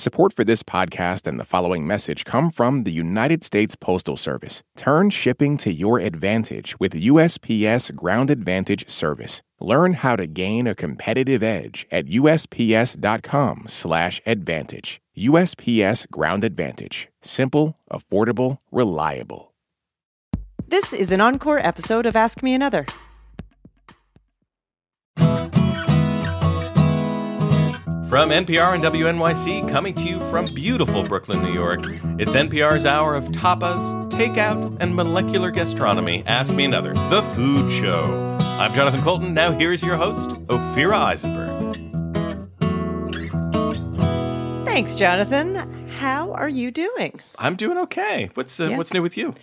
Support for this podcast and the following message come from the United States Postal Service. Turn shipping to your advantage with USPS Ground Advantage service. Learn how to gain a competitive edge at usps.com/advantage. USPS Ground Advantage. Simple, affordable, reliable. This is an encore episode of Ask Me Another. From NPR and WNYC, coming to you from beautiful Brooklyn, New York, it's NPR's hour of tapas, takeout, and molecular gastronomy. Ask Me Another, the food show. I'm Jonathan Coulton. Now here's your host, Ophira Eisenberg. Thanks, Jonathan. How are you doing? I'm doing okay. What's uh, Yeah. what's new with you?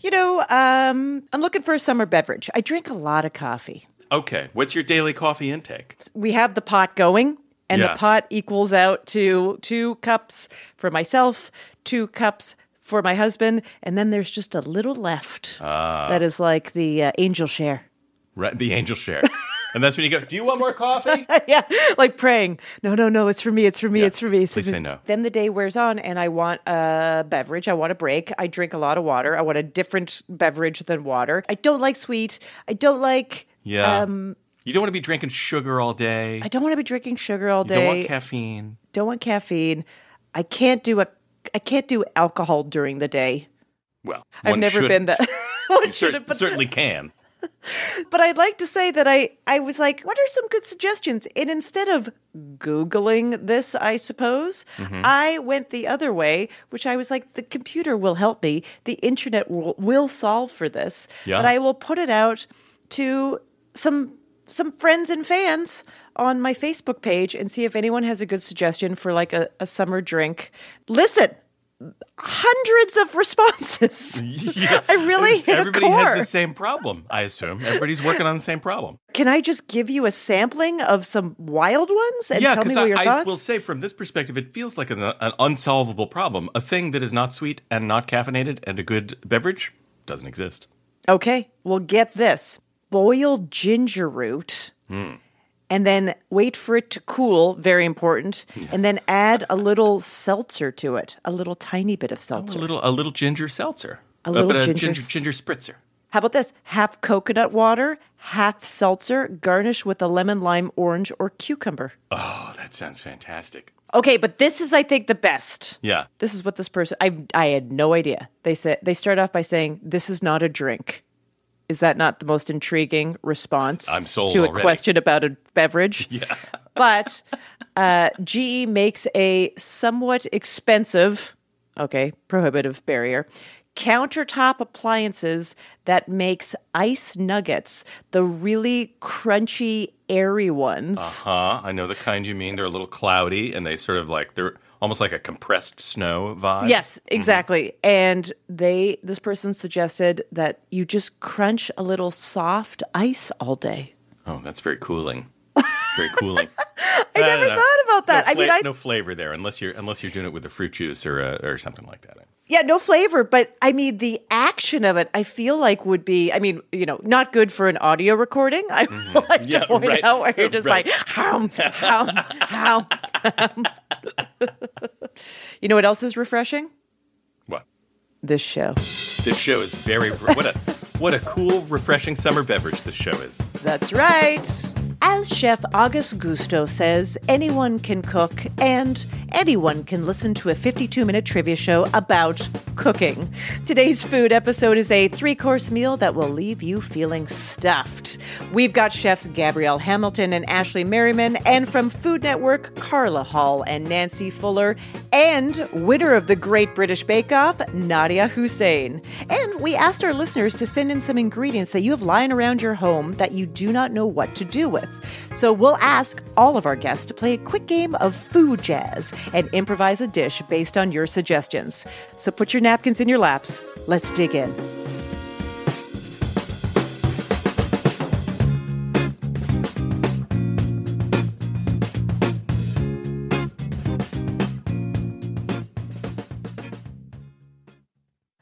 You know, um, I'm looking for a summer beverage. I drink a lot of coffee. Okay, what's your daily coffee intake? We have the pot going, and Yeah. the pot equals out to two cups for myself, two cups for my husband, and then there's just a little left Ah. that is like the uh, angel share. Right, the angel share. and that's when you go, Do you want more coffee? yeah, like praying. No, no, no, it's for me, it's for me, Yeah, it's for me. Please say no. Then the day wears on and I want a beverage. I want a break. I drink a lot of water. I want a different beverage than water. I don't like sweet. I don't like Yeah. um you don't want to be drinking sugar all day. I don't want to be drinking sugar all you day. don't want caffeine. don't want caffeine. I can't do a I can't do alcohol during the day. Well, I've never should- been that. One You cer- certainly can. But I'd like to say that I, I was like, what are some good suggestions? And instead of Googling this, I suppose, Mm-hmm. I went the other way, which I was like, the computer will help me. The internet will, will solve for this. Yeah. But I will put it out to some some friends and fans on my Facebook page and see if anyone has a good suggestion for like a, a summer drink. Listen, hundreds of responses. I really hit Everybody a core. has the same problem, I assume. Everybody's working on the same problem. Can I just give you a sampling of some wild ones and yeah, tell me what I, your I thoughts? will say from this perspective, it feels like an, an unsolvable problem. A thing that is not sweet and not caffeinated and a good beverage doesn't exist. okay, well, get this: boil ginger root, Hmm. and then wait for it to cool. Very important. And then add a little seltzer to it, a little tiny bit of A seltzer. little, a little ginger seltzer, A little bit of ginger ginger, ginger spritzer. How about this? Half coconut water, half seltzer, garnish with a lemon, lime, orange, or cucumber. Oh, that sounds fantastic. Okay, but this is, I think, the best. Yeah, This is what this person I I had no idea. They said they start off by saying this is not a drink. Is that not the most intriguing response I'm sold to a already. question about a beverage? Yeah. but uh, GE makes a somewhat expensive, okay, prohibitive barrier countertop appliances that makes ice nuggets, the really crunchy, airy ones. Uh huh. I know the kind you mean. They're a little cloudy and they sort of like they're almost like a compressed snow vibe. Yes, mm-hmm. exactly. And they this person suggested that you just crunch a little soft ice all day. Oh, that's very cooling. Very cooling. I never thought about that. No I mean, I no flavor there unless you're unless you're doing it with a fruit juice or a, or something like that. Yeah, no flavor, but I mean the action of it I feel like would be I mean, you know, not good for an audio recording. I would Mm-hmm. Yeah, to point right. out where you're just Right. like hum, hum, hum, hum. You know what else is refreshing? What? This show. This show is very what a what a cool, refreshing summer beverage this show is. That's right. As Chef Auguste Gusteau says, anyone can cook and anyone can listen to a 52 minute trivia show about cooking. Today's food episode is a three course meal that will leave you feeling stuffed. We've got chefs Gabrielle Hamilton and Ashley Merriman, and from Food Network, Carla Hall and Nancy Fuller, and winner of the Great British Bake Off, Nadiya Hussain. And we asked our listeners to send in some ingredients that you have lying around your home that you do not know what to do with. So we'll ask all of our guests to play a quick game of food jazz and improvise a dish based on your suggestions. So put your napkins in your laps. Let's dig in.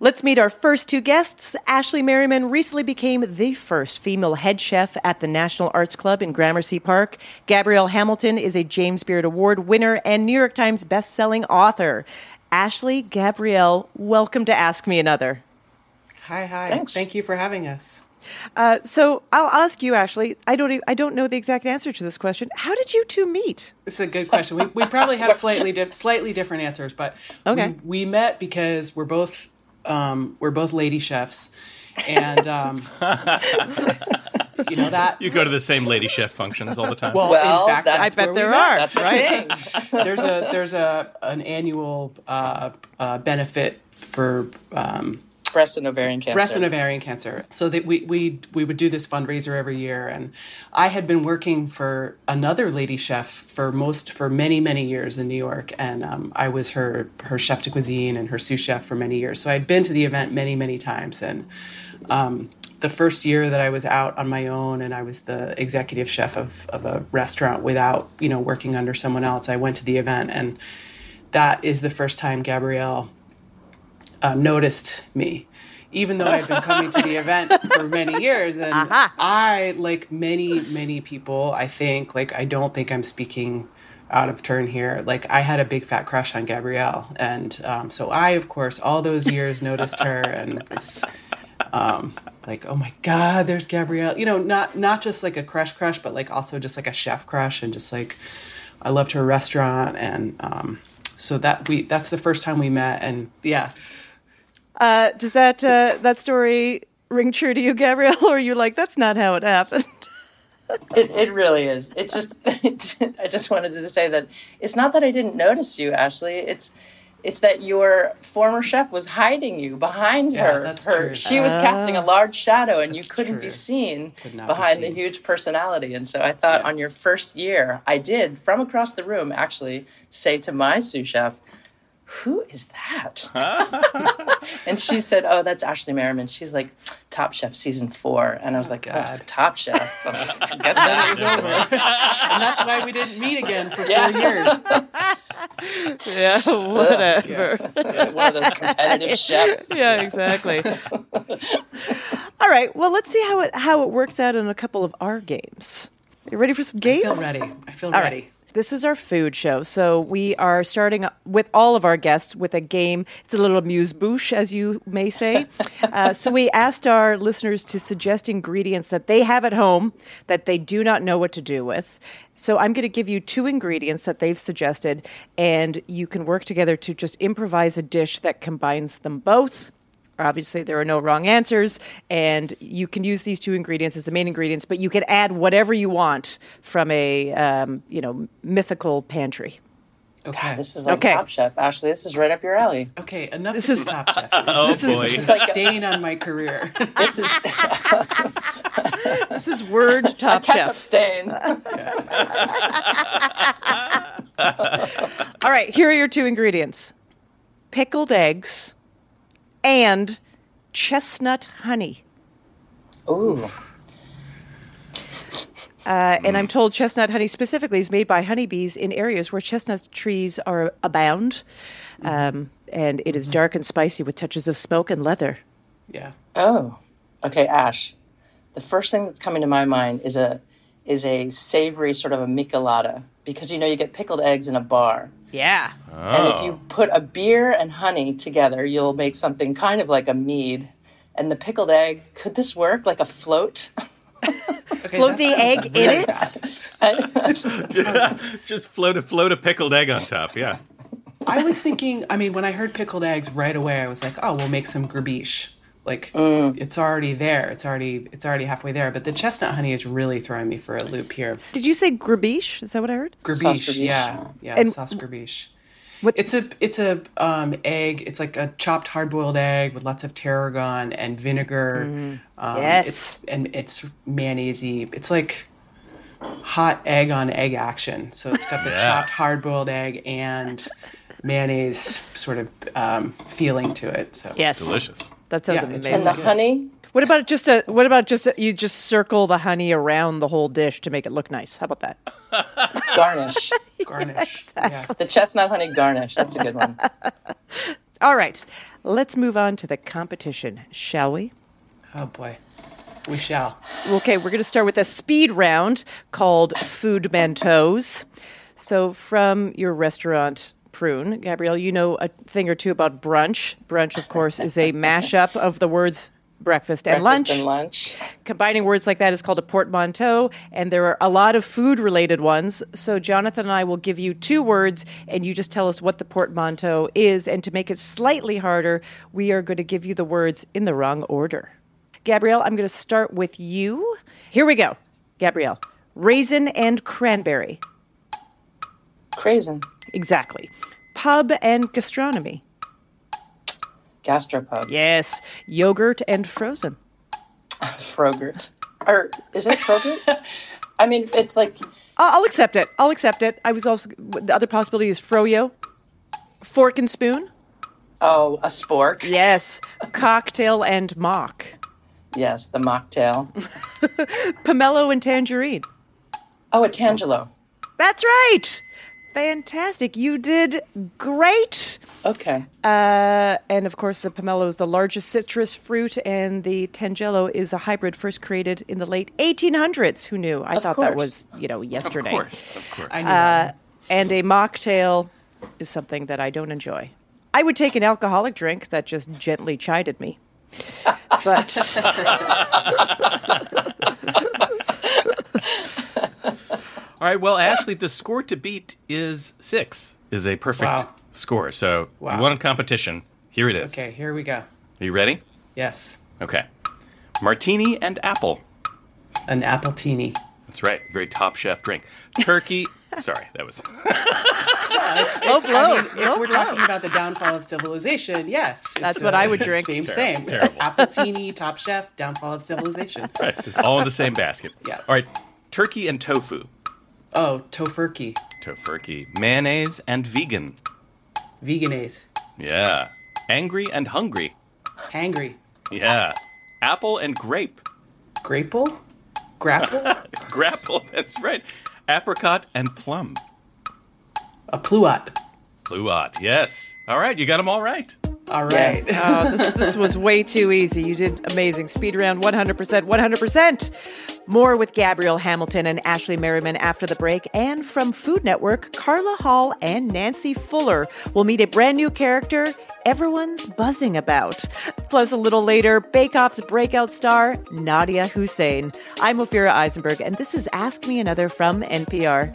Let's meet our first two guests. Ashley Merriman recently became the first female head chef at the National Arts Club in Gramercy Park. Gabrielle Hamilton is a James Beard Award winner and New York Times bestselling author. Ashley, Gabrielle, welcome to Ask Me Another. Hi, hi. Thanks. Thank you for having us. Uh, so I'll ask you, Ashley. I don't. e- I don't know the exact answer to this question. How did you two meet? It's a good question. We, we probably have slightly di- slightly different answers, but Okay. we, we met because we're both um, we're both lady chefs, and um, you know that. You go to the same lady chef functions all the time. Well, Well, in fact, that's- that's I bet there are. That's right? thing. There's a there's a an annual uh, uh, benefit for um, Breast and ovarian cancer. breast and ovarian cancer. So that we we we would do this fundraiser every year, and I had been working for another lady chef for most for many many years in New York, and um, I was her her chef de cuisine and her sous chef for many years. So I'd been to the event many many times, and um, the first year that I was out on my own and I was the executive chef of of a restaurant without you know working under someone else, I went to the event and. That is the first time Gabrielle uh, noticed me, even though I'd been coming to the event for many years. And I, like many, many people, I think, like, I don't think I'm speaking out of turn here. Like, I had a big fat crush on Gabrielle. And um, so I, of course, all those years noticed her and was um, like, oh my God, there's Gabrielle. You know, not, not just like a crush crush, but like also just like a chef crush and just like, I loved her restaurant. And, um, so that we that's the first time we met and yeah Uh, does that uh, that story ring true to you, Gabrielle, or are you like that's not how it happened? It, it really is. It's just, I just wanted to say that it's not that I didn't notice you, Ashley. It's, it's that your former chef was hiding you behind Yeah, her. that's her true. she was casting a large shadow, and you couldn't true. be seen Could not be behind the huge personality. And so I thought Yeah. on your first year, I did from across the room actually say to my sous chef, "Who is that?" and she said, "Oh, that's Ashley Merriman. She's like Top Chef season four. And I was oh, like, God. "Oh, Top Chef. Oh, forget that. and that's why we didn't meet again for four years yeah, whatever. One of those competitive chefs. yeah, exactly. All right. Well, let's see how it how it works out in a couple of our games. You ready for some games? i games? feel ready i feel All ready right. This is our food show. So we are starting with all of our guests with a game. It's a little amuse bouche, as you may say. uh, so we asked our listeners to suggest ingredients that they have at home that they do not know what to do with. So I'm going to give you two ingredients that they've suggested, and you can work together to just improvise a dish that combines them both. Obviously, there are no wrong answers, and you can use these two ingredients as the main ingredients, but you can add whatever you want from a um, you know mythical pantry. okay This is like Okay. Top Chef. Ashley, this is right up your alley. okay enough This this is- is top chef oh this boy. is like stain on my career This is This is word top ketchup chef. stain. All right, here are your two ingredients: pickled eggs and chestnut honey. Ooh. Uh, and I'm told chestnut honey specifically is made by honeybees in areas where chestnut trees are abound. Um, and it is dark and spicy with touches of smoke and leather. yeah Oh. Okay, Ash. The first thing that's coming to my mind is a is a savory sort of a michelada because you know you get pickled eggs in a bar. Yeah. And if you oh. put a beer and honey together, you'll make something kind of like a mead. And the pickled egg, could this work like a float? okay Float the sounds egg in it. Just float a float a pickled egg on top. Yeah. I was thinking, I mean, when I heard pickled eggs right away, I was like, oh, we'll make some gribiche. Like Mm. it's already there. It's already it's already halfway there. But the chestnut honey is really throwing me for a loop here. Did you say gribiche? Is that what I heard? Gribiche, gribiche. yeah, yeah, And- sauce gribiche. What- It's a it's a um, egg. It's like a chopped hard boiled egg with lots of tarragon and vinegar. Um, Mm-hmm. Yes. it's, and it's mayonnaisey. It's like hot egg on egg action. So it's got the Yeah. chopped hard boiled egg and mayonnaise sort of um, feeling to it. So Yes. Delicious. That sounds Yeah, it's- amazing. and the honey, What about just a what about just a, you just circle the honey around the whole dish to make it look nice? How about that? garnish. garnish. Yeah. the chestnut honey garnish. That's a good one. All right, let's move on to the competition, shall we? Oh boy. We shall. Okay, we're going to start with a speed round called Food Mentos. So, from your restaurant, Prune, Gabrielle, you know a thing or two about brunch. Brunch, of course, is a mashup of the words breakfast and Breakfast lunch. and lunch. Combining words like that is called a portmanteau, and there are a lot of food related ones. So, Jonathan and I will give you two words, and you just tell us what the portmanteau is. And to make it slightly harder, we are going to give you the words in the wrong order. Gabrielle, I'm going to start with you. Here we go. Gabrielle, raisin and cranberry. Craisin. Exactly. Pub and gastronomy. Gastropub. Yes. Yogurt and frozen. Frogurt. Or is it Frogurt? I mean, it's like I'll I'll accept it. I'll accept it. I was also the other possibility is froyo, fork and spoon. oh, a spork. Yes, cocktail and mock, Yes, the mocktail. pomelo and tangerine. Oh, a tangelo. That's right. Fantastic. You did great. Okay. Uh, and of course, the pomelo is the largest citrus fruit, and the tangelo is a hybrid first created in the late 1800s. Who knew? I Of thought that was, you know, yesterday. Of course, of course. I knew that. And a mocktail is something that I don't enjoy. I would take an alcoholic drink that just gently chided me. But All right. Well, Ashley, the score to beat is six. Is a perfect Wow. score. So Wow. you won a competition. Here it is. Okay, here we go. Are you ready? Yes. Okay. Martini and apple. An apple appletini. That's right. Very top chef drink. Turkey. Sorry, that was. low oh, blow, I mean, if we're oh, blow. talking about the downfall of civilization, yes. That's what I uh, would drink. Same, Terrible, same. terrible. Appletini, Top Chef, downfall of civilization. Right. All in the same basket. Yeah. All right. Turkey and tofu. Oh, tofurkey, Tofurkey. Mayonnaise and vegan. veganese, Yeah. Angry and hungry. hangry, Yeah. Apple and grape. grapple, grapple, Grapple. That's right. Apricot and plum. a pluot. Pluot. Yes. All right. You got them all right. All right. Oh, this, this was way too easy. You did amazing. Speed round 100%, 100%. More with Gabrielle Hamilton and Ashley Merriman after the break. And from Food Network, Carla Hall and Nancy Fuller will meet a brand new character everyone's buzzing about. Plus, a little later, Bake Off's breakout star, Nadiya Hussain. I'm Ophira Eisenberg, and this is Ask Me Another from NPR.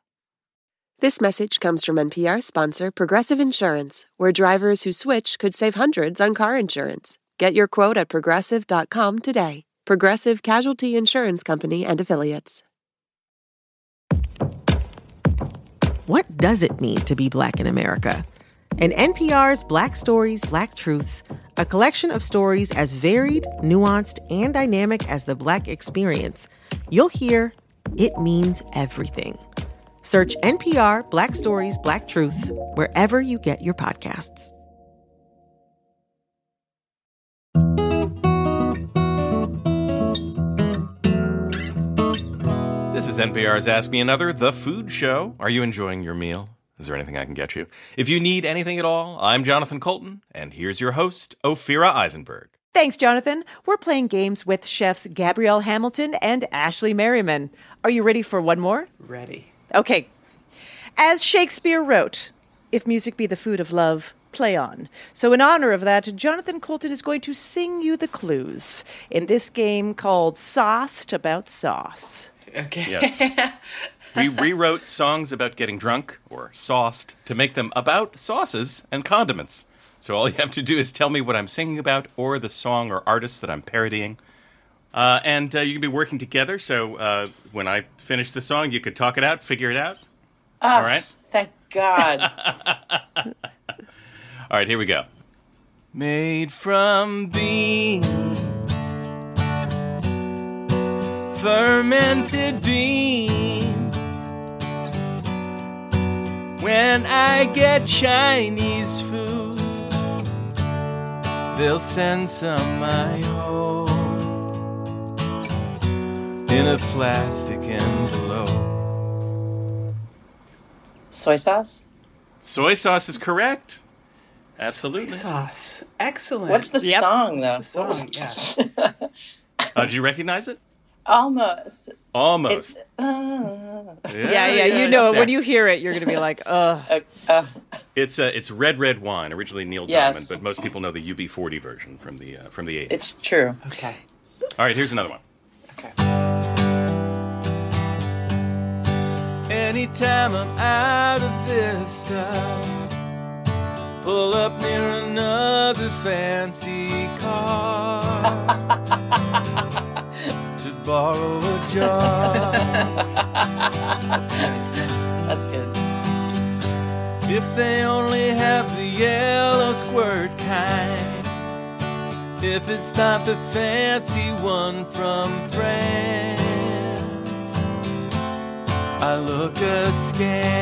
This message comes from NPR sponsor Progressive Insurance, where drivers who switch could save hundreds on car insurance. Get your quote at progressive.com today. Progressive Casualty Insurance Company and Affiliates. What does it mean to be black in America? In NPR's Black Stories, Black Truths, a collection of stories as varied, nuanced, and dynamic as the black experience, you'll hear it means everything. Search NPR Black Stories, Black Truths wherever you get your podcasts. This is NPR's Ask Me Another, the food show. Are you enjoying your meal? Is there anything I can get you? If you need anything at all, I'm Jonathan Coulton, and here's your host, Ophira Eisenberg. Thanks, Jonathan. We're playing games with chefs Gabrielle Hamilton and Ashley Merriman. Are you ready for one more? Ready. Okay. As Shakespeare wrote, if music be the food of love, play on. So, in honor of that, Jonathan Coulton is going to sing you the clues in this game called Sauced About Sauce. Okay. Yes. we rewrote songs about getting drunk or sauced to make them about sauces and condiments. So all you have to do is tell me what I'm singing about or the song or artist that I'm parodying. Uh, and uh, you can be working together. So uh, when I finish the song, you could talk it out, figure it out. Ah, All right. Thank God. All right, here we go. Made from beans, fermented beans. When I get Chinese food, they'll send some my home in a plastic envelope. Soy sauce? Soy sauce is correct. Absolutely. Soy sauce. Excellent. What's the Yep. song, though? the What was- song? Yeah. Uh, did you recognize it? Almost. Almost. Uh, Yeah, yeah, you know it. When you hear it, you're going to be like, ugh. uh, uh, It's uh, it's red red wine, originally Neil Yes. Diamond, but most people know the UB40 version from the uh, from the 80s. it's true. Okay. All right, here's another one. Okay. Anytime I'm out of this stuff, pull up near another fancy car to borrow a jar. That's good. If they only have the yellow squirt kind. If it's not the fancy one from France, I look askance.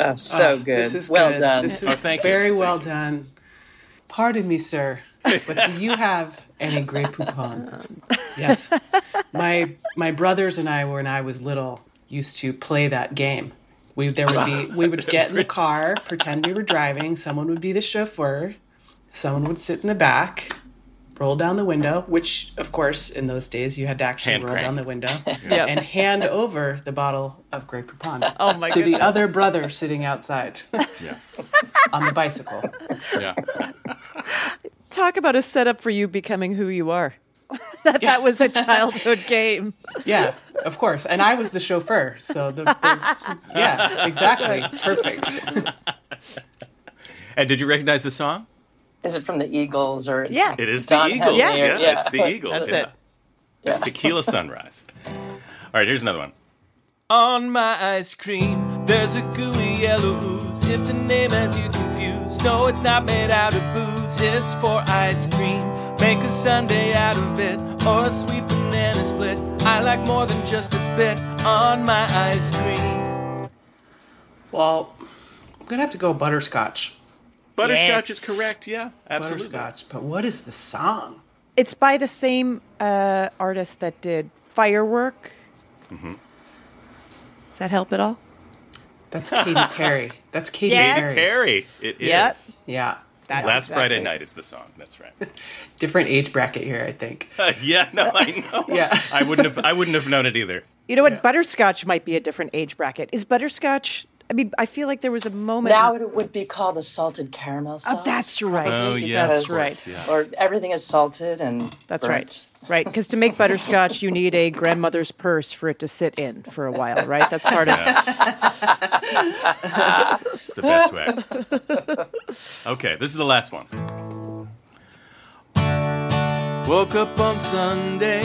Oh, so Ah, good. This is well good. done. This is Oh, thank you. very Thank well you. done. Pardon me, sir, but do you have any Grey Poupon? yes. My my brothers and I, when I was little, used to play that game. We there would be we would get in the car, pretend we were driving. Someone would be the chauffeur. Someone would sit in the back, roll down the window, which of course in those days you had to actually Hand roll crank. down the window Yep. and hand over the bottle of Grey Poupon Oh, my to the other brother sitting outside Yeah, on the bicycle. yeah. Talk about a setup for you becoming who you are. that that was a childhood game. Yeah, of course. And I was the chauffeur, so the, the yeah, exactly, perfect. And did you recognize the song? Is it from the Eagles or? It's Yeah. It is Don the Eagles. Henley Yeah, yeah. it's the Eagles. That's yeah. it. It's Tequila Sunrise. All right, here's another one. On my ice cream, there's a gooey yellow ooze. If the name has you confused, no, it's not made out of booze. It's for ice cream. Make a sundae out of it, or a sweet banana split. I like more than just a bit on my ice cream. Well, I'm gonna have to go butterscotch. Butterscotch Yes. is correct. Yeah, absolutely. Butterscotch. But what is the song? It's by the same uh, artist that did Firework. Mm-hmm. Does that help at all? That's Katy Perry. That's Katy Yes. Perry. Perry. It is. Yep. Yeah. That- Last exactly. Friday night is the song. That's right. Different age bracket here, I think. yeah, no, I know. Yeah. I wouldn't have. I wouldn't have known it either. You know what? Butterscotch might be a different age bracket. Is butterscotch? I mean, I feel like there was a moment. Now it would be called a salted caramel oh, sauce. Oh, that's right. Oh, Because- yeah, that's right. Yeah. Or everything is salted and That's burnt. right. Right. Because to make butterscotch, you need a grandmother's purse for it to sit in for a while, right? That's part of it. It's the best way. Okay, this is the last one. Woke up on Sunday,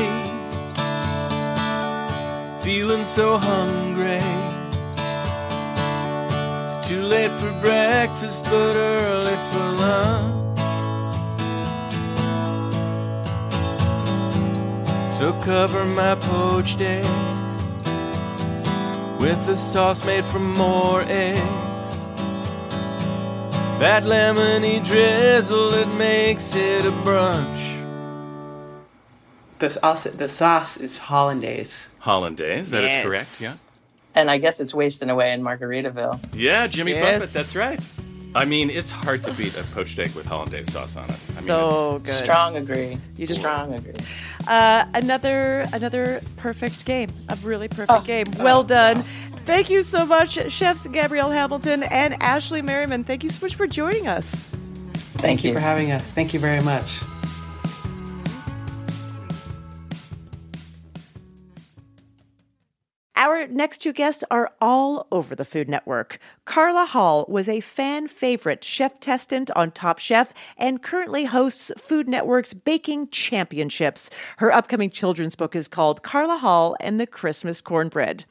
feeling so hungry. It's too late for breakfast, but early for lunch. So cover my poached eggs with a sauce made from more eggs. That lemony drizzle, it makes it a brunch. The, also, the sauce is hollandaise. Hollandaise, that is Yes. correct, yeah. And I guess it's wasting away in Margaritaville. Yeah, Jimmy Yes. Buffett, that's right. I mean, it's hard to beat a poached egg with hollandaise sauce on it. I mean, so it's, good. Strong agree. You just- Strong agree. Uh, another another perfect game. A really perfect Oh. game. Well done. Thank you so much, chefs Gabrielle Hamilton and Ashley Merriman. Thank you so much for joining us. Thank, Thank you you. for having us. Thank you very much. Our next two guests are all over the Food Network. Carla Hall was a fan favorite chef testant on Top Chef and currently hosts Food Network's Baking Championships. Her upcoming children's book is called Carla Hall and the Christmas Cornbread.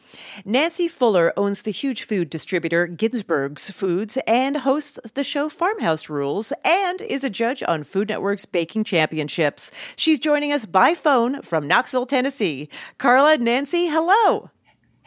Nancy Fuller owns the huge food distributor Ginsberg's Foods and hosts the show Farmhouse Rules and is a judge on Food Network's Baking Championships. She's joining us by phone from Knoxville, Tennessee. Carla, Nancy, hello.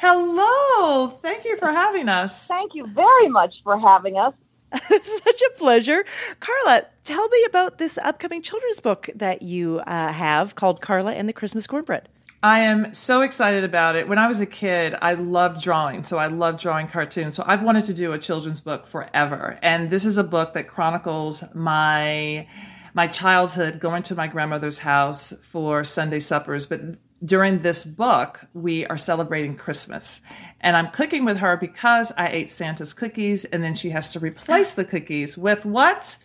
Hello. Thank you for having us. Thank you very much for having us. Such a pleasure. Carla, tell me about this upcoming children's book that you uh, have called Carla and the Christmas Cornbread. I am so excited about it. When I was a kid, I loved drawing. So I loved drawing cartoons. So I've wanted to do a children's book forever. And this is a book that chronicles my my childhood going to my grandmother's house for Sunday suppers, but during this book, we are celebrating Christmas. And I'm cooking with her because I ate Santa's cookies and then she has to replace the cookies with what?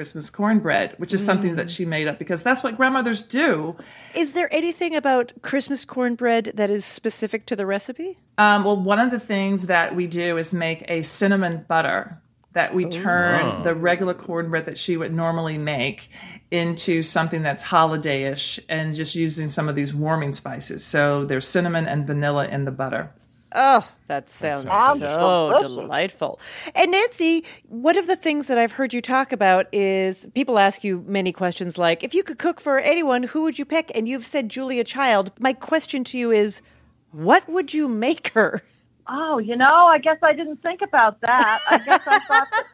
Christmas cornbread, which is something that she made up because that's what grandmothers do. Is there anything about Christmas cornbread that is specific to the recipe? Um, well, one of the things that we do is make a cinnamon butter that we turn oh. the regular cornbread that she would normally make into something that's holidayish and just using some of these warming spices. So there's cinnamon and vanilla in the butter. Oh, that sounds sounds so delicious. delightful. And Nancy, one of the things that I've heard you talk about is people ask you many questions like, if you could cook for anyone, who would you pick? And you've said Julia Child. My question to you is, what would you make her? Oh, you know, I guess I didn't think about that. I guess I thought that,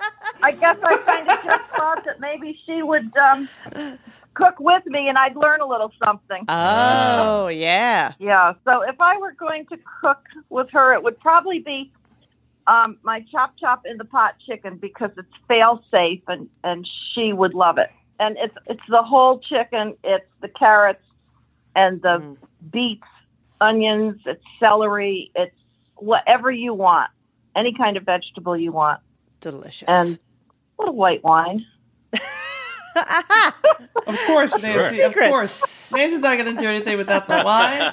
I guess I kind of just thought that maybe she would um, cook with me and I'd learn a little something. Oh, yeah. Yeah. So if I were going to cook with her, it would probably be um, my chop chop in the pot chicken because it's fail safe and and she would love it. And it's it's the whole chicken. It's the carrots and the beets, onions. It's celery. It's whatever you want, any kind of vegetable you want, Delicious. and a little white wine. Of course, Nancy. Of Secrets. course. Nancy's not going to do anything without the wine. Or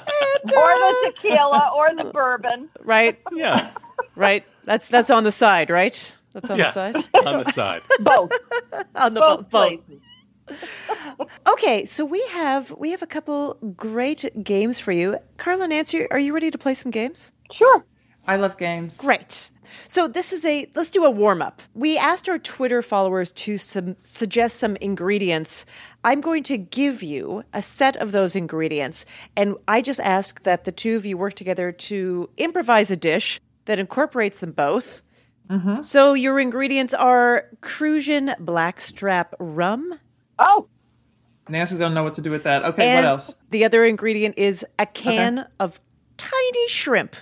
the tequila, or the bourbon. right, yeah, right. That's that's on the side, right? That's on yeah, the side. on the side. Both. on the Both bo- both. places. Okay, so we have we have a couple great games for you. Carla, and Nancy, are you ready to play some games? Sure. I love games. Great. So this is a let's do a warm up. We asked our Twitter followers to some, suggest some ingredients. I'm going to give you a set of those ingredients, and I just ask that the two of you work together to improvise a dish that incorporates them both. Mm-hmm. So your ingredients are Cruzan Blackstrap rum. Oh, Nancy don't know what to do with that. Okay, and what else? The other ingredient is a can of tiny shrimp.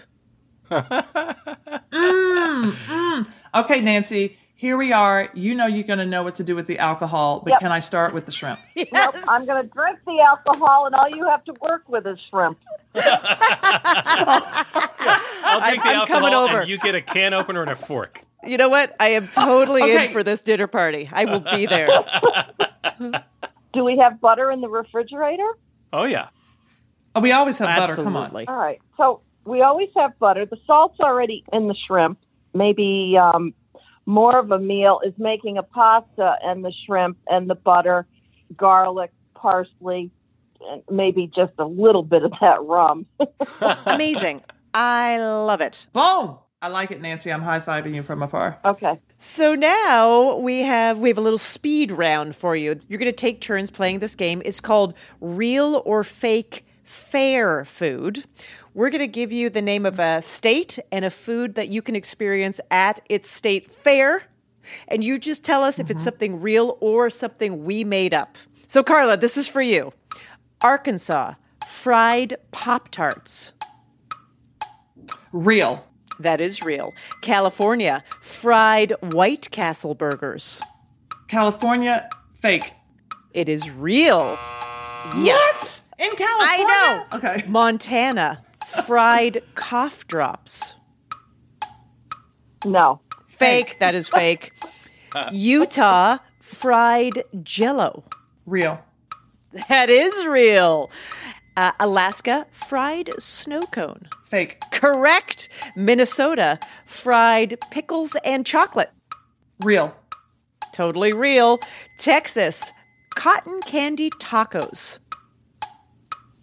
Mm, mm. Okay, Nancy, here we are. You know you're going to know what to do with the alcohol, but Yep. can I start with the shrimp? Nope, I'm going to drink the alcohol, and all you have to work with is shrimp. I'll drink the I'm alcohol, coming over. and you get a can opener and a fork. You know what? I am totally Okay. in for this dinner party. I will be there. Do we have butter in the refrigerator? Oh yeah, Oh, we always have butter. Come on. All right. So we always have butter. The salt's already in the shrimp. Maybe um, more of a meal is making a pasta and the shrimp and the butter, garlic, parsley, and maybe just a little bit of that rum. Amazing. I love it. Boom. I like it, Nancy. I'm high fiving you from afar. okay. So now we have we have a little speed round for you. You're going to take turns playing this game. It's called Real or Fake Fair Food. We're going to give you the name of a state and a food that you can experience at its state fair. And you just tell us if it's mm-hmm. something real or something we made up. So, Carla, this is for you Arkansas, fried Pop Tarts. Real. That is real. California, fried White Castle burgers. California, fake. It is real. Yes. What? In California? I know. Okay. Montana, fried cough drops. No. Fake. That is fake. Utah, fried jello. Real. That is real. Uh, Alaska, fried snow cone. Fake. Correct. Minnesota, fried pickles and chocolate. Real. Totally real. Texas, cotton candy tacos.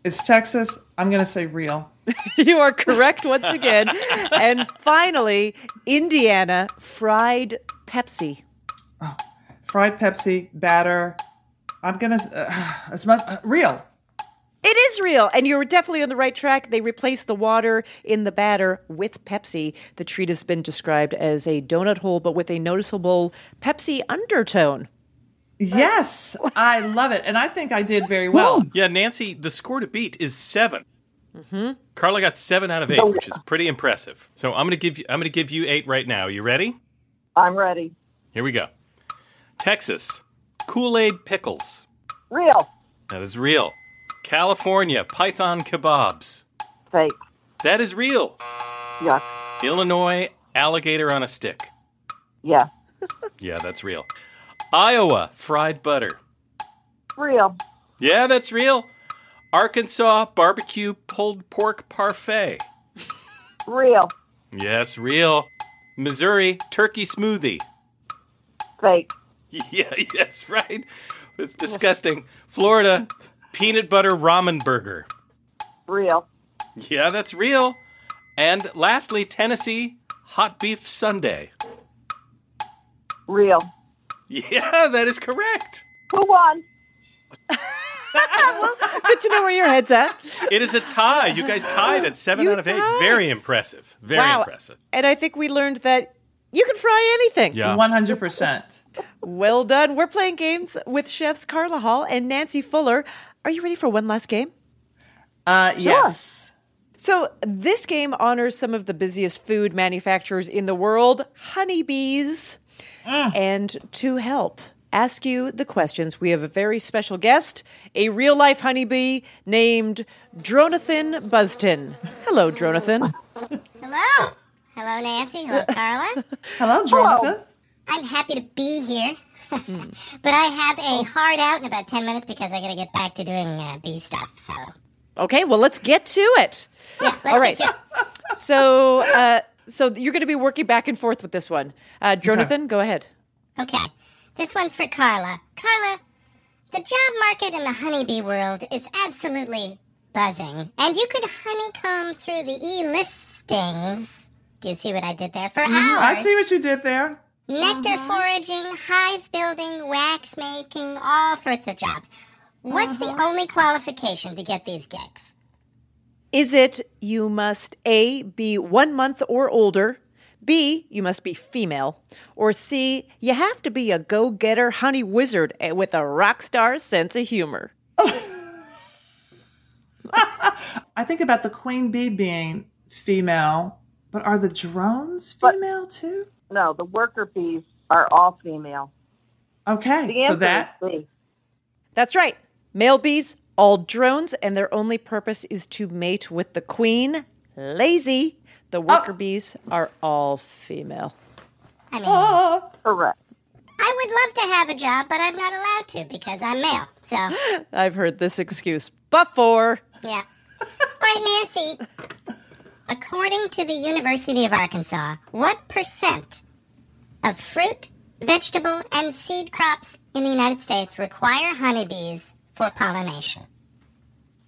It's Texas. I'm going to say real. you are correct once again. and finally, Indiana, fried Pepsi. Oh, Fried Pepsi, batter. I'm going to, uh, as much, uh, real. It is real, and you're definitely on the right track. They replaced the water in the batter with Pepsi. The treat has been described as a donut hole, but with a noticeable Pepsi undertone. Yes, I love it, and I think I did very well. Yeah, Nancy, the score to beat is 7 Mm-hmm. Carla got seven out of eight, which is pretty impressive. So I'm gonna give you I'm gonna give you eight right now. You ready? I'm ready. Here we go. Texas, Kool Aid pickles. Real. That is real. California, Python kebabs. Fake. That is real. Yes. Illinois, alligator on a stick. Yeah. Yeah, that's real. Iowa, fried butter. Real. Yeah, that's real. Arkansas, barbecue pulled pork parfait. Real. Yes, real. Missouri, turkey smoothie. Fake. Yeah, yes, right. It's disgusting. Florida, peanut butter ramen burger. Real. Yeah, that's real. And lastly, Tennessee, hot beef sundae. Real. Yeah, that is correct. Who won? Well, good to know where your head's at. It is a tie. You guys tied at seven You out of eight. tied. Very impressive. Very wow. impressive. And I think we learned that you can fry anything. Yeah. 100%. Well done. We're playing games with chefs Carla Hall and Nancy Fuller. Are you ready for one last game? Uh, yes. So, this game honors some of the busiest food manufacturers in the world, honeybees. And to help ask you the questions, we have a very special guest, a real life honeybee named Dronathan Buston. Hello, Dronathan. Hello. Hello, Nancy. Hello, Carla. Hello, Jonathan. I'm happy to be here. but I have a hard out in about 10 minutes because I got to get back to doing uh, bee stuff. So, Okay, well, let's get to it. yeah, let's All right. get to it. So, uh, so you're going to be working back and forth with this one. Uh, Dronathan, go ahead. Okay. This one's for Carla. Carla, the job market in the honeybee world is absolutely buzzing. And you could honeycomb through the e-listings. Do you see what I did there? For hours. I see what you did there. nectar mm-hmm. foraging, hive building, wax making, all sorts of jobs. What's the mm-hmm. only qualification to get these gigs? Is it you must A, be one month or older, B, you must be female, or C, you have to be a go getter honey wizard eh, with a rock star sense of humor? I think about the queen bee being female, but are the drones female too? No, the worker bees are all female. The Okay, answer so that is B. That's right. Male bees, all drones, and their only purpose is to mate with the queen. Lazy. The oh. worker bees are all female. I mean, Correct. I would love to have a job, but I'm not allowed to because I'm male. So, I've heard this excuse before. yeah. All right, Nancy. According to the University of Arkansas, what percent of fruit, vegetable, and seed crops in the United States require honeybees for pollination?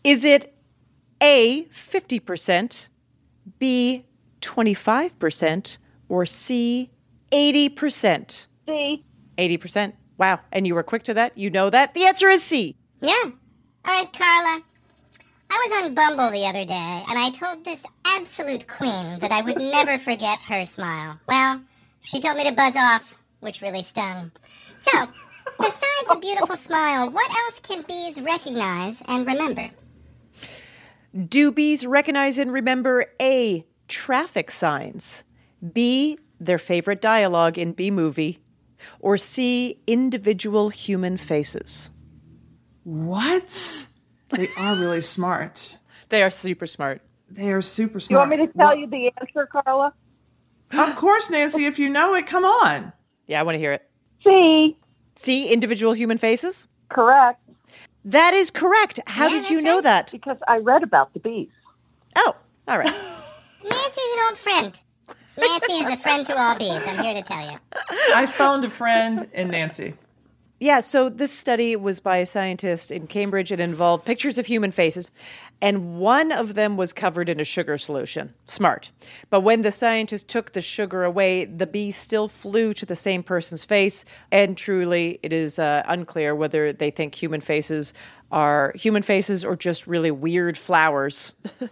Is it A, 50%, B, 25%, or C, 80%? C. 80%. Wow. And you were quick to that? You know that? The answer is C. Yeah. All right, Carla. I was on Bumble the other day, and I told this absolute queen that I would never forget her smile. Well, she told me to buzz off, which really stung. So, besides a beautiful smile, what else can bees recognize and remember? Do bees recognize and remember A, traffic signs, B, their favorite dialogue in B movie, or C, individual human faces? What? They are really smart. They are super smart. They are super smart. You want me to tell you the answer, Carla? Of course, Nancy, if you know it, come on. Yeah, I want to hear it. C. C, individual human faces? Correct. That is correct. How Yeah, did you know right. that? Because I read about the bees. Oh, all right. Nancy's an old friend. Nancy is a friend to all bees. I'm here to tell you. I found a friend in Nancy. Yeah, so this study was by a scientist in Cambridge. It involved pictures of human faces, and one of them was covered in a sugar solution. Smart. But when the scientist took the sugar away, the bee still flew to the same person's face. And truly, it is uh, unclear whether they think human faces are human faces or just really weird flowers. Nancy,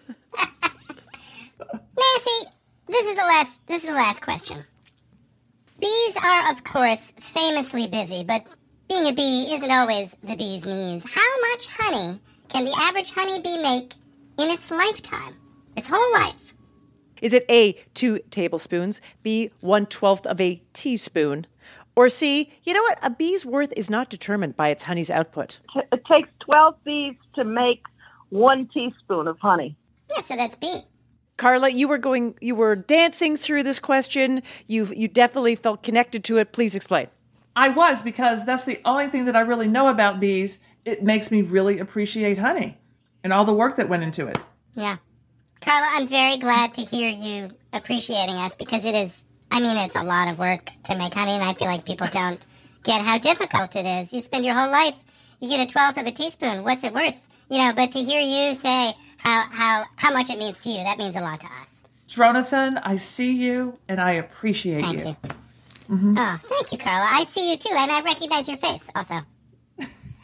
this is the last. This is the last question. Bees are, of course, famously busy, but being a bee isn't always the bee's knees. How much honey can the average honeybee make in its lifetime? Its whole life? Is it A, two tablespoons, B, one twelfth of a teaspoon, or C, you know what? A bee's worth is not determined by its honey's output. It takes 12 bees to make one teaspoon of honey. Yeah, so that's B. Carla, you were going, you were dancing through this question. You you definitely felt connected to it. Please explain. I was because that's the only thing that I really know about bees. It makes me really appreciate honey and all the work that went into it. Yeah. Carla, I'm very glad to hear you appreciating us because it is, I mean, it's a lot of work to make honey, and I feel like people don't get how difficult it is. You spend your whole life, you get a twelfth of a teaspoon. What's it worth? You know, but to hear you say how, how, how much it means to you, that means a lot to us. Jonathan, I see you and I appreciate Thank you. you. Mm-hmm. Oh, thank you, Carla. I see you too, and I recognize your face also.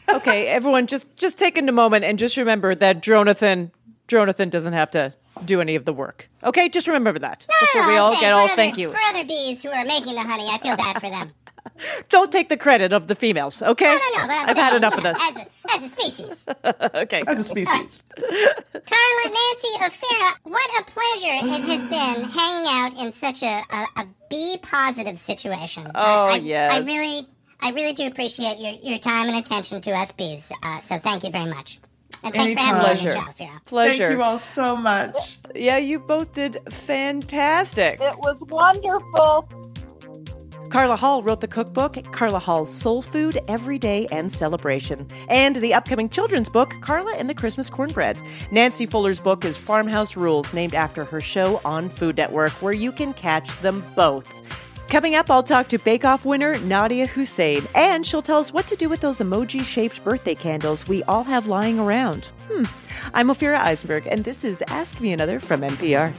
Okay, everyone, just just take in a moment and just remember that Jonathan Jonathan doesn't have to do any of the work. Okay, just remember that before No, we I'm all saying get for all other- thank you. For other bees who are making the honey, I feel bad for them. Don't take the credit of the females. Okay, No, no, no, but I'm I've had enough you of this. As a, as a species. okay, As a species. Carla, Nancy, Ophira, what a pleasure it has been hanging out in such a, a, a bee positive situation. Oh, I, I, yes. I really, I really do appreciate your, your time and attention to us bees. Uh, so thank you very much. And thanks for having me on the Pleasure. show, Ophira. pleasure. Thank you all so much. Yeah, you both did fantastic. It was wonderful. Carla Hall wrote the cookbook, Carla Hall's Soul Food Every Day and Celebration, and the upcoming children's book, Carla and the Christmas Cornbread. Nancy Fuller's book is Farmhouse Rules, named after her show on Food Network, where you can catch them both. Coming up, I'll talk to Bake Off winner Nadiya Hussain, and she'll tell us what to do with those emoji shaped birthday candles we all have lying around. Hmm. I'm Ophira Eisenberg, and this is Ask Me Another from NPR.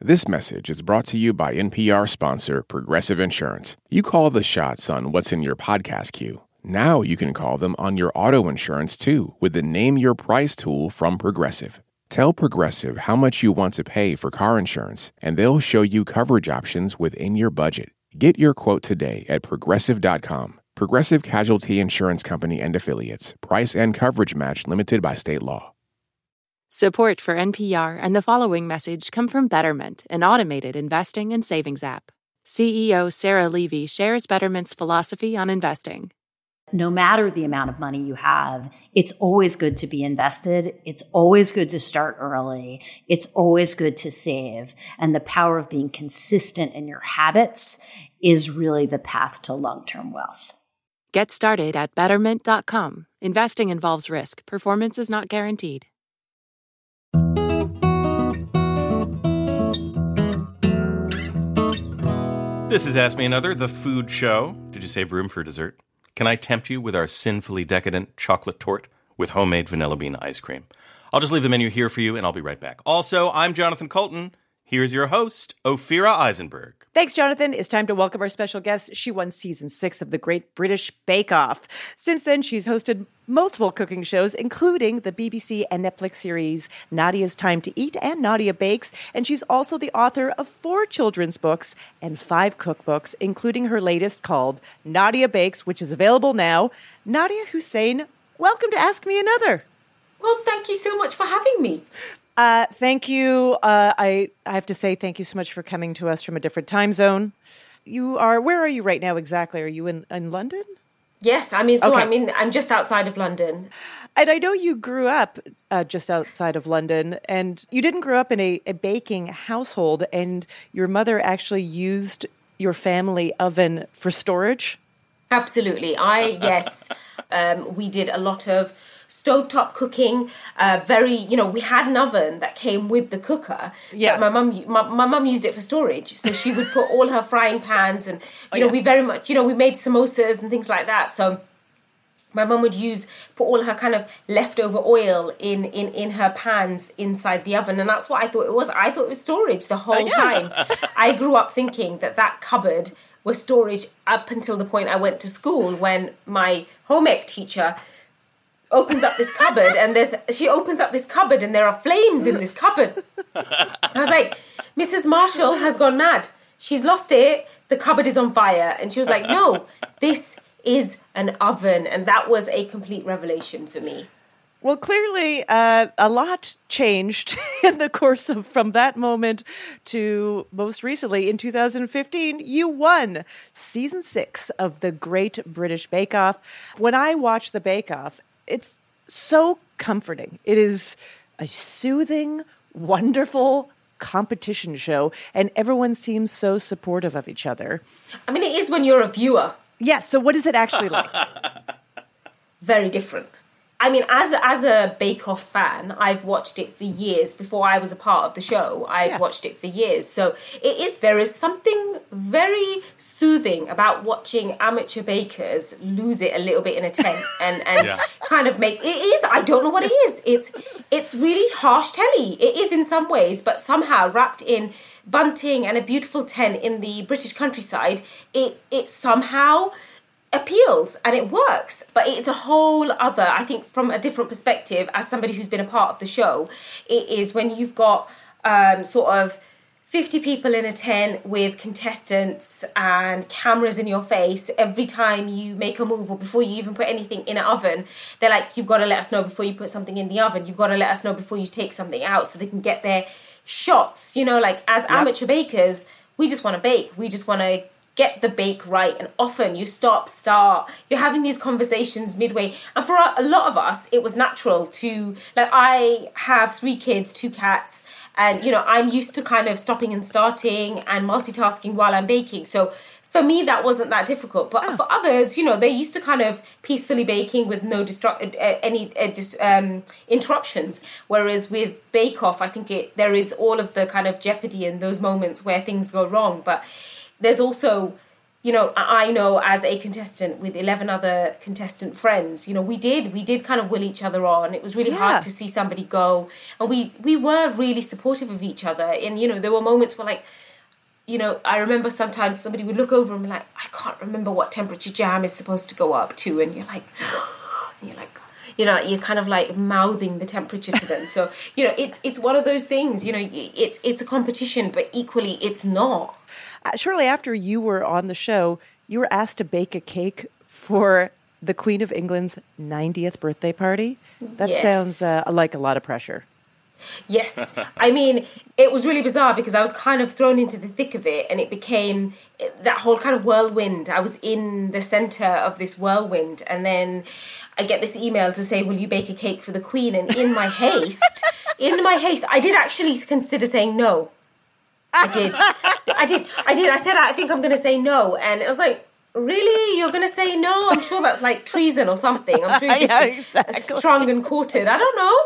This message is brought to you by NPR sponsor Progressive Insurance. You call the shots on what's in your podcast queue. Now you can call them on your auto insurance too with the Name Your Price tool from Progressive. Tell Progressive how much you want to pay for car insurance, and they'll show you coverage options within your budget. Get your quote today at progressive.com. Progressive Casualty Insurance Company and Affiliates. Price and coverage match limited by state law. Support for NPR and the following message come from Betterment, an automated investing and savings app. CEO Sarah Levy shares Betterment's philosophy on investing. No matter the amount of money you have, it's always good to be invested. It's always good to start early. It's always good to save. And the power of being consistent in your habits is really the path to long term wealth. Get started at betterment.com. Investing involves risk, performance is not guaranteed. This is Ask Me Another, the food show. Did you save room for dessert? Can I tempt you with our sinfully decadent chocolate torte with homemade vanilla bean ice cream? I'll just leave the menu here for you and I'll be right back. Also, I'm Jonathan Coulton. Here's your host, Ophira Eisenberg. Thanks, Jonathan. It's time to welcome our special guest. She won season six of the Great British Bake Off. Since then, she's hosted multiple cooking shows, including the BBC and Netflix series Nadiya's Time to Eat and Nadiya Bakes. And she's also the author of four children's books and five cookbooks, including her latest called Nadiya Bakes, which is available now. Nadiya Hussain, welcome to Ask Me Another. Well, thank you so much for having me. Uh, thank you. Uh, I I have to say thank you so much for coming to us from a different time zone. You are where are you right now exactly? Are you in in London? Yes, I mean, so Okay. I'm in. I'm just outside of London. And I know you grew up uh, just outside of London, and you didn't grow up in a, a baking household, and your mother actually used your family oven for storage. Absolutely. I yes, um, we did a lot of stovetop cooking. Uh, very, you know, we had an oven that came with the cooker. Yeah. But my mum, my, my mum used it for storage, so she would put all her frying pans and Oh, you know we very much, you know, we made samosas and things like that. So my mum would use put all her kind of leftover oil in in in her pans inside the oven and that's what i thought it was i thought it was storage the whole time i grew up thinking that that cupboard was storage up until the point i went to school when my home ec teacher opens up this cupboard and there's she opens up this cupboard and there are flames in this cupboard. I was like mrs marshall has gone mad. She's lost it. The cupboard is on fire. And she was like no this is an oven. And that was a complete revelation for me. Well, clearly, uh, a lot changed in the course of from that moment to most recently in 2015. You won season six of the Great British Bake Off. When I watch the Bake Off, it's so comforting. It is a soothing, wonderful competition show, and everyone seems so supportive of each other. i mean it is when you're a viewer Yes. so, what is it actually like? very different. I mean, as as a Bake Off fan, I've watched it for years. Before I was a part of the show, I've Yeah. watched it for years. So it is there is something very soothing about watching amateur bakers lose it a little bit in a tent and and Yeah. kind of make it is. I don't know what it is. It's it's really harsh telly. It is in some ways, but somehow wrapped in bunting and a beautiful tent in the British countryside, it it somehow appeals and it works but it's a whole other i think from a different perspective as somebody who's been a part of the show it is when you've got um, sort of 50 people in a tent with contestants and cameras in your face every time you make a move or before you even put anything in an oven they're like you've got to let us know before you put something in the oven. You've got to let us know before you take something out so they can get their shots. You know like as amateur bakers we just want to bake. We just want to get the bake right and often you stop start. You're having these conversations midway. And for a lot of us it was natural to like i have three kids two cats and you know i'm used to kind of stopping and starting and multitasking while i'm baking. So for me that wasn't that difficult. But for others you know they're used to kind of peacefully baking with no distru- uh, any uh, dis- um, interruptions. Whereas with bake off i think it there is all of the kind of jeopardy in those moments where things go wrong. But there's also you know i know as a contestant with 11 other contestant friends you know we did we did kind of will each other on. It was really Yeah. hard to see somebody go. And we we were really supportive of each other. And you know there were moments where like you know i remember sometimes somebody would look over and be like i can't remember what temperature jam is supposed to go up to. And you're like and you're like you know you're kind of like mouthing the temperature to them. So you know it's it's one of those things you know it's it's a competition but equally it's not shortly after you were on the show, you were asked to bake a cake for the Queen of England's 90th birthday party. That Yes. sounds uh, like a lot of pressure. Yes. I mean, it was really bizarre because I was kind of thrown into the thick of it and it became that whole kind of whirlwind. I was in the center of this whirlwind and then I get this email to say, Will you bake a cake for the Queen? And in my haste, in my haste, I did actually consider saying no. I did. I did. I did. I said, I think I'm going to say no. And it was like, Really? You're going to say no? I'm sure that's like treason or something. I'm sure you're just Yeah, exactly. strung and quartered. I don't know.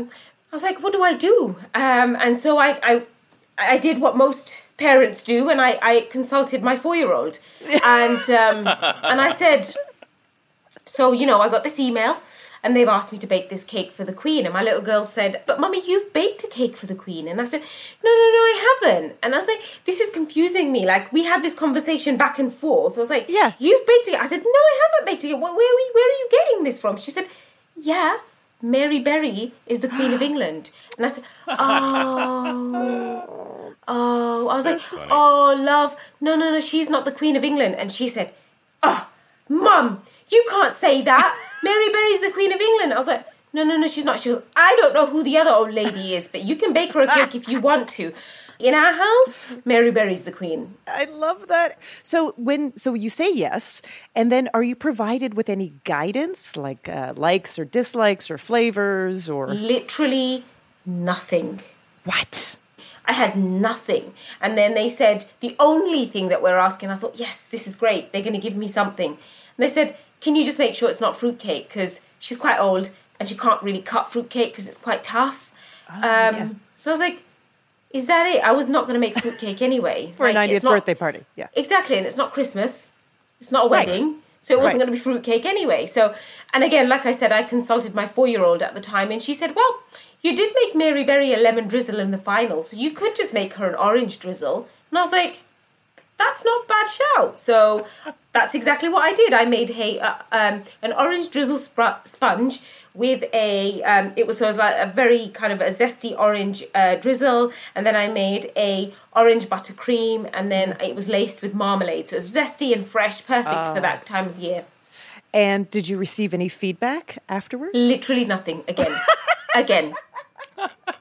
Um, I was like, what do I do? Um, and so I, I, I did what most parents do, and I, I consulted my four-year-old, and um, and I said, so you know, I got this email, and they've asked me to bake this cake for the Queen, and my little girl said, but mummy, you've baked a cake for the Queen, and I said, no, no, no, I haven't, and I was like, this is confusing me. Like we had this conversation back and forth. I was like, Yeah. you've baked it. I said, no, I haven't baked it. Where, where, are, we, where are you getting this from? She said, yeah. Mary Berry is the Queen of England. And I said, Oh, oh. I was like, Oh, love. No, no, no, she's not the Queen of England. And she said, Oh, Mum, you can't say that. Mary Berry's the Queen of England. I was like, no, no, no, she's not. She goes, I don't know who the other old lady is, but you can bake her a cake if you want to. In our house, Mary Berry's the queen. I love that. So when so you say yes, and then are you provided with any guidance, like uh, likes or dislikes or flavors or Literally nothing. what? I had nothing. And then they said, the only thing that we're asking, I thought, yes, this is great. They're going to give me something. And they said, can you just make sure it's not fruitcake? Because she's quite old and she can't really cut fruitcake because it's quite tough. um, yeah. So I was like, is that it? I was not going to make fruitcake anyway. For a 90th it's not- birthday party. Yeah. Exactly, and it's not Christmas. It's not a Right. wedding. So it wasn't Right. going to be fruitcake anyway. So, and again, like I said, I consulted my four year old at the time, and she said, Well, you did make Mary Berry a lemon drizzle in the final, so you could just make her an orange drizzle. And I was like, That's not bad shout. So that's exactly what I did. I made hey, uh, um, an orange drizzle spr- sponge with a um, it was, so it was like a very kind of a zesty orange uh, drizzle and then i made a orange buttercream and then it was laced with marmalade so it was zesty and fresh perfect Ah. for that time of year And did you receive any feedback afterwards? literally nothing again again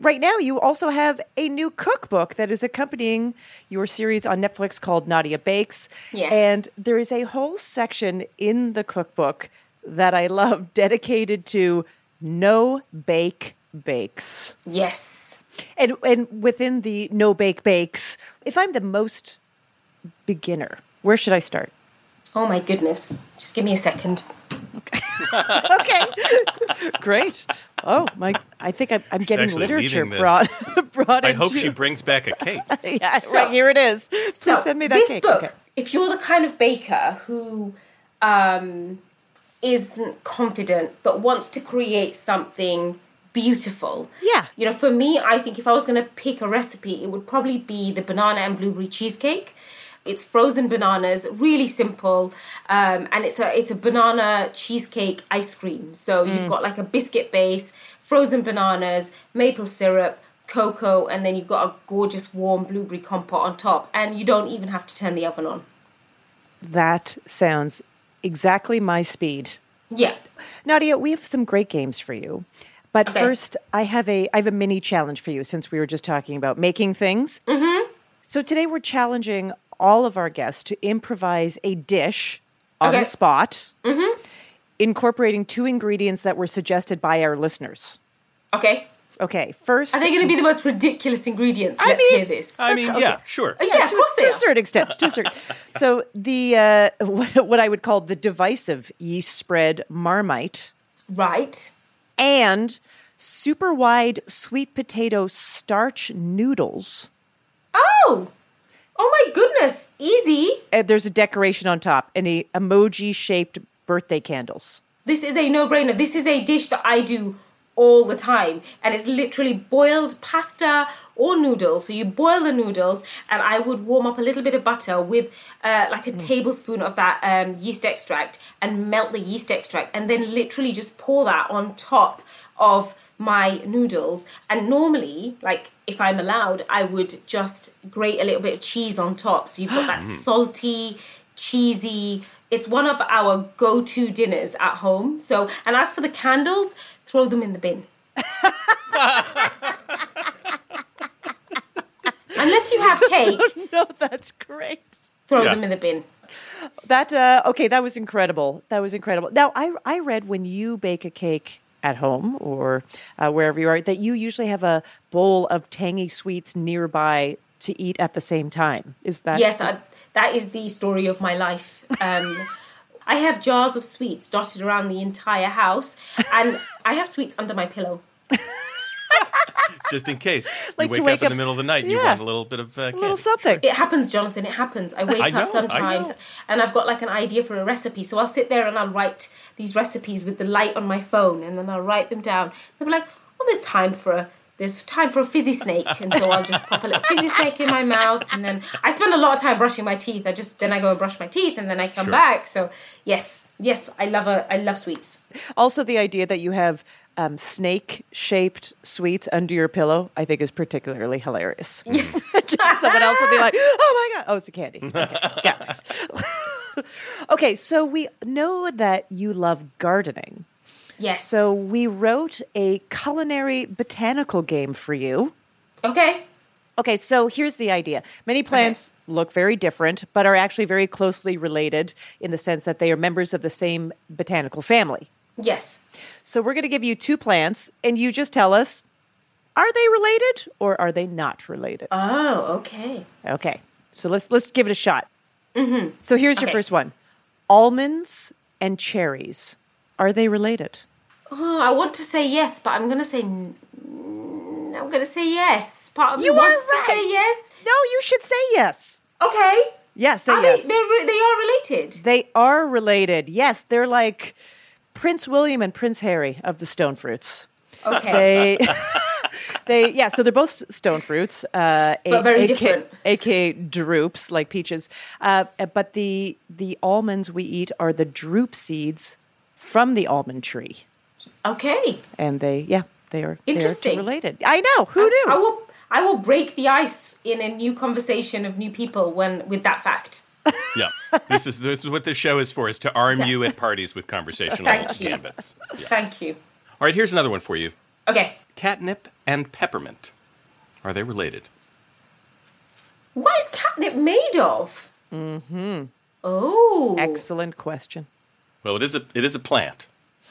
Right now, you also have a new cookbook that is accompanying your series on Netflix called Nadiya Bakes. Yes. And there is a whole section in the cookbook that I love dedicated to no bake bakes. yes And and within the no bake bakes, if I'm the most beginner, where should I start? oh my goodness just give me a second okay. okay. Great. Oh my! I think I'm, I'm getting literature leading the- brought brought. I hope into- she brings back a cake. yeah, So- right here it is. Please So send me that this cake. book, Okay. if you're the kind of baker who um, isn't confident but wants to create something beautiful, Yeah. you know, for me, I think if I was going to pick a recipe, it would probably be the banana and blueberry cheesecake. It's frozen bananas, really simple, um, and it's a it's a banana cheesecake ice cream. So Mm. you've got like a biscuit base, frozen bananas, maple syrup, cocoa, and then you've got a gorgeous warm blueberry compote on top, and you don't even have to turn the oven on. That sounds exactly my speed. Yeah. Nadiya, we have some great games for you. But Okay. first, I have a I have a mini challenge for you since we were just talking about making things. Mm-hmm. So today we're challenging all of our guests to improvise a dish on Okay. the spot, incorporating two ingredients that were suggested by our listeners. Okay. Okay, first, Are they going to be the most ridiculous ingredients? I Let's mean- hear this. I mean, yeah, sure. Oh, yeah, of to, course to they a certain extent. To a certain. so the uh, what, what I would call the divisive yeast spread marmite Right. and super wide sweet potato starch noodles. Oh. Oh my goodness. Easy. And there's a decoration on top and a emoji shaped birthday candles. This is a no-brainer. This is a dish that I do all the time and it's literally boiled pasta or noodles so you boil the noodles and i would warm up a little bit of butter with uh, like a tablespoon of that um, yeast extract and melt the yeast extract and then literally just pour that on top of my noodles and normally like if i'm allowed i would just grate a little bit of cheese on top so you've got that salty cheesy it's one of our go-to dinners at home so and as for the candles throw them in the bin unless you have cake no, that's great. throw Yeah. them in the bin That uh, okay, that was incredible. That was incredible. Now, I I read when you bake a cake at home or uh, wherever you are that you usually have a bowl of tangy sweets nearby to eat at the same time. Is that yes I, that is the story of my life um, i have jars of sweets dotted around the entire house and i have sweets under my pillow Just in case Like you to wake, wake up in the middle of the night and you Yeah. want a little bit of uh, a little something? It happens, Jonathan. It happens. I wake I know, up sometimes and I've got like an idea for a recipe. So I'll sit there and I'll write these recipes with the light on my phone and then I'll write them down. They'll be like, oh, there's time for a. There's time for a fizzy snake, and so I'll just pop a little fizzy snake in my mouth, and then I spend a lot of time brushing my teeth. I just then I go and brush my teeth, and then I come Sure. back. So yes, yes, I love a I love sweets. Also, the idea that you have um, snake-shaped sweets under your pillow, I think, is particularly hilarious. Just someone else will be like, "Oh my god, oh, it's a candy." Okay, yeah. Okay, so we know that you love gardening. Yes. So we wrote a culinary botanical game for you. Okay. Okay, so here's the idea. Many plants look very different, but are actually very closely related in the sense that they are members of the same botanical family. Yes. So we're going to give you two plants, and you just tell us are they related or are they not related? Oh, okay. Okay, so let's let's give it a shot. Mm-hmm. So here's your first one: almonds and cherries. Are they related? Oh, I want to say yes, but I'm going to say. n- I'm going to say yes. Part of me You are wants to say right. yes. No, you should say yes. Okay. Yes, say Are yes. they? Re- they are related. They are related. Yes, they're like Prince William and Prince Harry of the stone fruits. Okay. They, they, yeah. So they're both stone fruits, uh, But very aka, different. aka drupes, like peaches. Uh, but the the almonds we eat are the drupe seeds from the almond tree, Okay. and they, yeah, they are they are Interesting. related. I know. Who knew? I will. I will break the ice in a new conversation of new people when with that fact. Yeah, this is this is what this show is for: is to arm you at parties with conversational Thank you. gambits. Yeah. Thank you. All right, here's another one for you: Okay. catnip and peppermint. Are they related? What is catnip made of? Mm-hmm. Oh. Excellent question. Well, it is a it is a plant.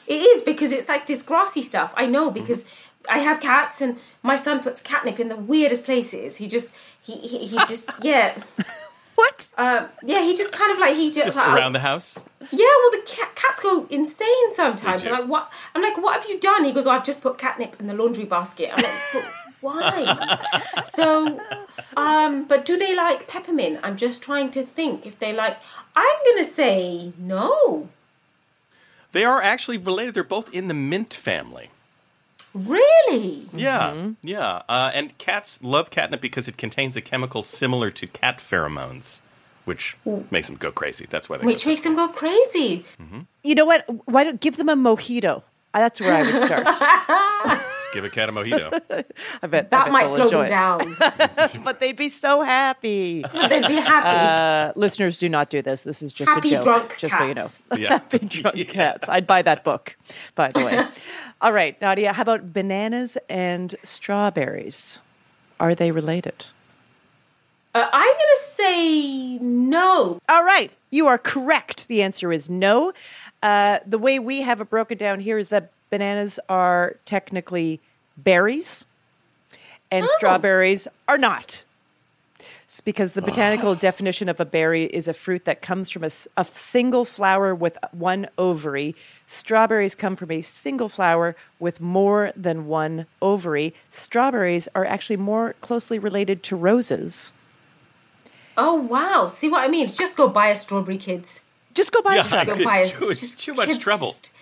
It is because it's like this grassy stuff. I know because I have cats and my son puts catnip in the weirdest places. He just he he, he just yeah. What? Uh, yeah, he just kind of like he just, Just like, around the house. Yeah, well, the cat, cats go insane sometimes. I'm like, what? I'm like, what have you done? He goes, oh, I've just put catnip in the laundry basket. I'm like, but why? so, um, but do they like peppermint? I'm just trying to think if they like. I'm gonna say no. They are actually related. They're both in the mint family. Really? Yeah, yeah. Uh, and cats love catnip because it contains a chemical similar to cat pheromones, which makes them go crazy. That's why they. Which makes them go crazy. You know what? Why don't give them a mojito? Uh, That's where I would start. Give a cat a mojito. I bet I That bet might slow them down. but they'd be so happy. They'd be happy. Uh, listeners, do not do this. This is just Happy a joke. drunk just so you know. Yeah. Happy drunk cats. I'd buy that book, by the way. All right, Nadiya. How about bananas and strawberries? Are they related? Uh, I'm gonna say no. All right, you are correct. The answer is no. Uh, the way we have it broken down here is that bananas are technically berries, and strawberries are not. It's because the botanical definition of a berry is a fruit that comes from a single flower with one ovary. Strawberries come from a single flower with more than one ovary. Strawberries are actually more closely related to roses. Oh wow! See what I mean? Just go buy a strawberry, kids. Just go buy Yeah, a strawberry. it's, buy too, it's too much kids trouble. just-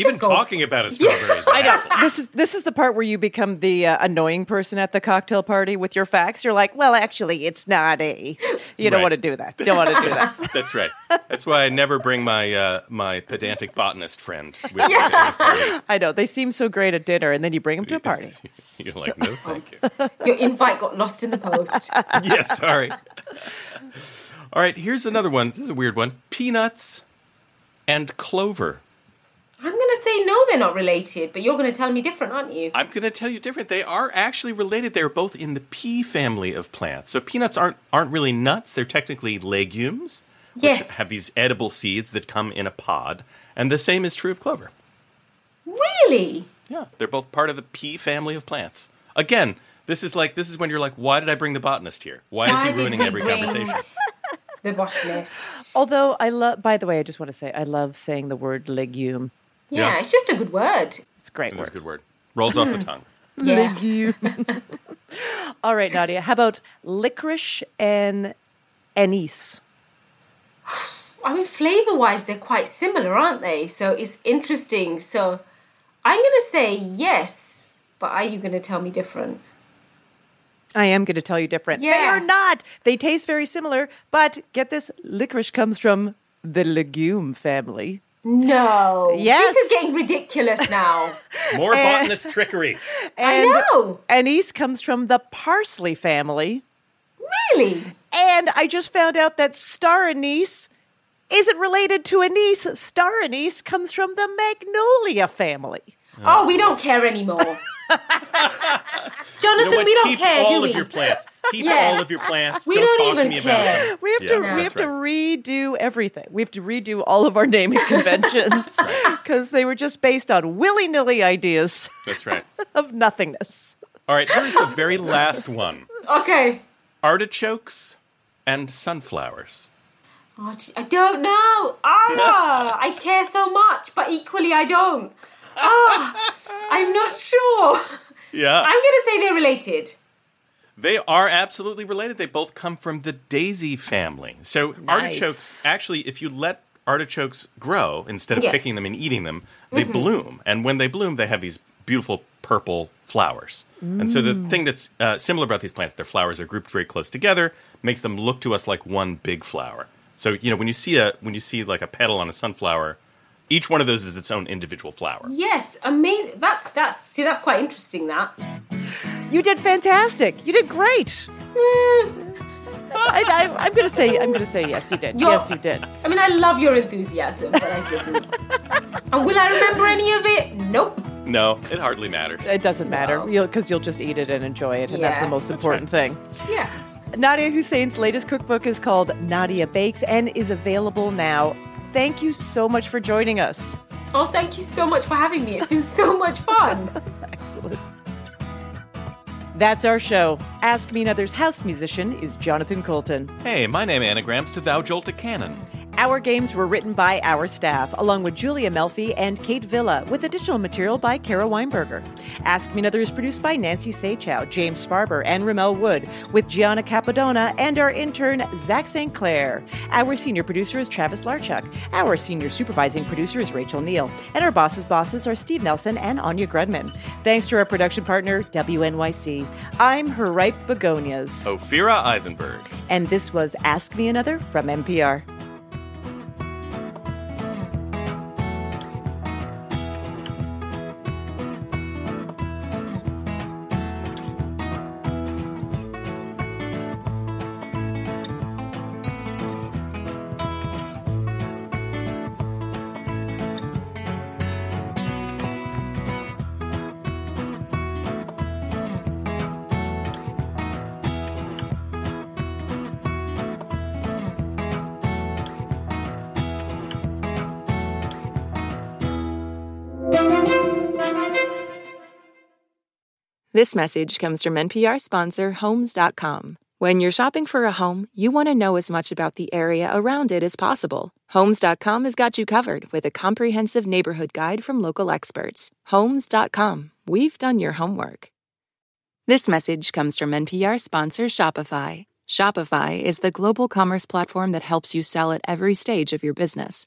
Even go- talking about a strawberry. is a I know. This is this is the part where you become the uh, annoying person at the cocktail party with your facts. You're like, well, actually, it's not a. You don't Right. want to do that. You don't want to do that. That's right. That's why I never bring my uh, my pedantic botanist friend with me to any party. I know they seem so great at dinner, and then you bring them to a party. You're like, no, thank you. Your invite got lost in the post. yeah, sorry. All right, here's another one. This is a weird one. Peanuts and clover. I'm gonna say no, they're not related, but you're gonna tell me different, aren't you? I'm going to tell you different. They are actually related. They're both in the pea family of plants. So peanuts aren't aren't really nuts. They're technically legumes, which have these edible seeds that come in a pod. And the same is true of clover. Really? Yeah, they're both part of the pea family of plants. Again, this is like this is when you're like, why did I bring the botanist here? Why, Why is did he ruining every bring- conversation? The botanist. Although I love, by the way, I just want to say I love saying the word legume. Yeah, Yeah. it's just a good word. It's a great That's a good word. Rolls off the tongue. Yeah. Legume. All right, Nadiya. How about licorice and anise? I mean, flavor wise, they're quite similar, aren't they? So it's interesting. So I'm gonna say yes, but are you gonna tell me different? I am going to tell you different. They are not. They taste very similar, but get this: licorice comes from the legume family. No. Yes. This is getting ridiculous now. More botanist trickery. I And know. Anise comes from the parsley family. Really? And I just found out that star anise Is it related to anise? Star anise comes from the magnolia family. Oh, we don't care anymore. Jonathan, You know we don't care. Keep care, all do of we? your plants. Keep Yeah. all of your plants. We don't, don't talk to even me about care. them. We have Yeah, to we have that's to redo everything. We have to redo all of our naming conventions because they were just based on willy nilly ideas That's right. of nothingness. All right, here's the very last one Okay. artichokes and sunflowers. Oh, gee, I don't know. Ah, I care so much, but equally I don't. Ah, I'm not sure. Yeah. I'm going to say they're related. They are absolutely related. They both come from the daisy family. So artichokes, actually, if you let artichokes grow instead of Yes. picking them and eating them, they Mhm. bloom. And when they bloom, they have these beautiful purple flowers. And so the Mm. thing that's uh, similar about these plants, their flowers are grouped very close together, makes them look to us like one big flower. So you know when you see a when you see like a petal on a sunflower, each one of those is its own individual flower. Yes, amazing. That's that's see, that's quite interesting. That. You did fantastic. You did great. Mm. I, I, I'm gonna say I'm gonna say yes. You did. You're- yes, you did. I mean, I love your enthusiasm, but I didn't. and will I remember any of it? Nope. No, it hardly matters. It doesn't matter because you'll just eat it and enjoy it, and that's the most That's important thing. Yeah. Nadiya Hussain's latest cookbook is called Nadiya Bakes and is available now. Thank you so much for joining us. Oh, thank you so much for having me. It's been so much fun. Excellent. That's our show. Ask Me Another's house musician is Jonathan Coulton. Hey, my name is anagrams to Thou Jolt a Cannon. Our games were written by our staff, along with Julia Melfi and Kate Villa, with additional material by Kara Weinberger. Ask Me Another is produced by Nancy Saechao, James Sparber, and Rommel Wood, with Gianna Capadona and our intern, Zach St. Clair. Our senior producer is Travis Larchuk. Our senior supervising producer is Rachel Neal. And our bosses' bosses are Steve Nelson and Anya Grundmann. Thanks to our production partner, WNYC. I'm her ripe begonias. Ophira Eisenberg. And this was Ask Me Another from NPR. This message comes from NPR sponsor Homes.com. When you're shopping for a home, you want to know as much about the area around it as possible. Homes.com has got you covered with a comprehensive neighborhood guide from local experts. Homes.com. We've done your homework. This message comes from NPR sponsor Shopify. Shopify is the global commerce platform that helps you sell at every stage of your business.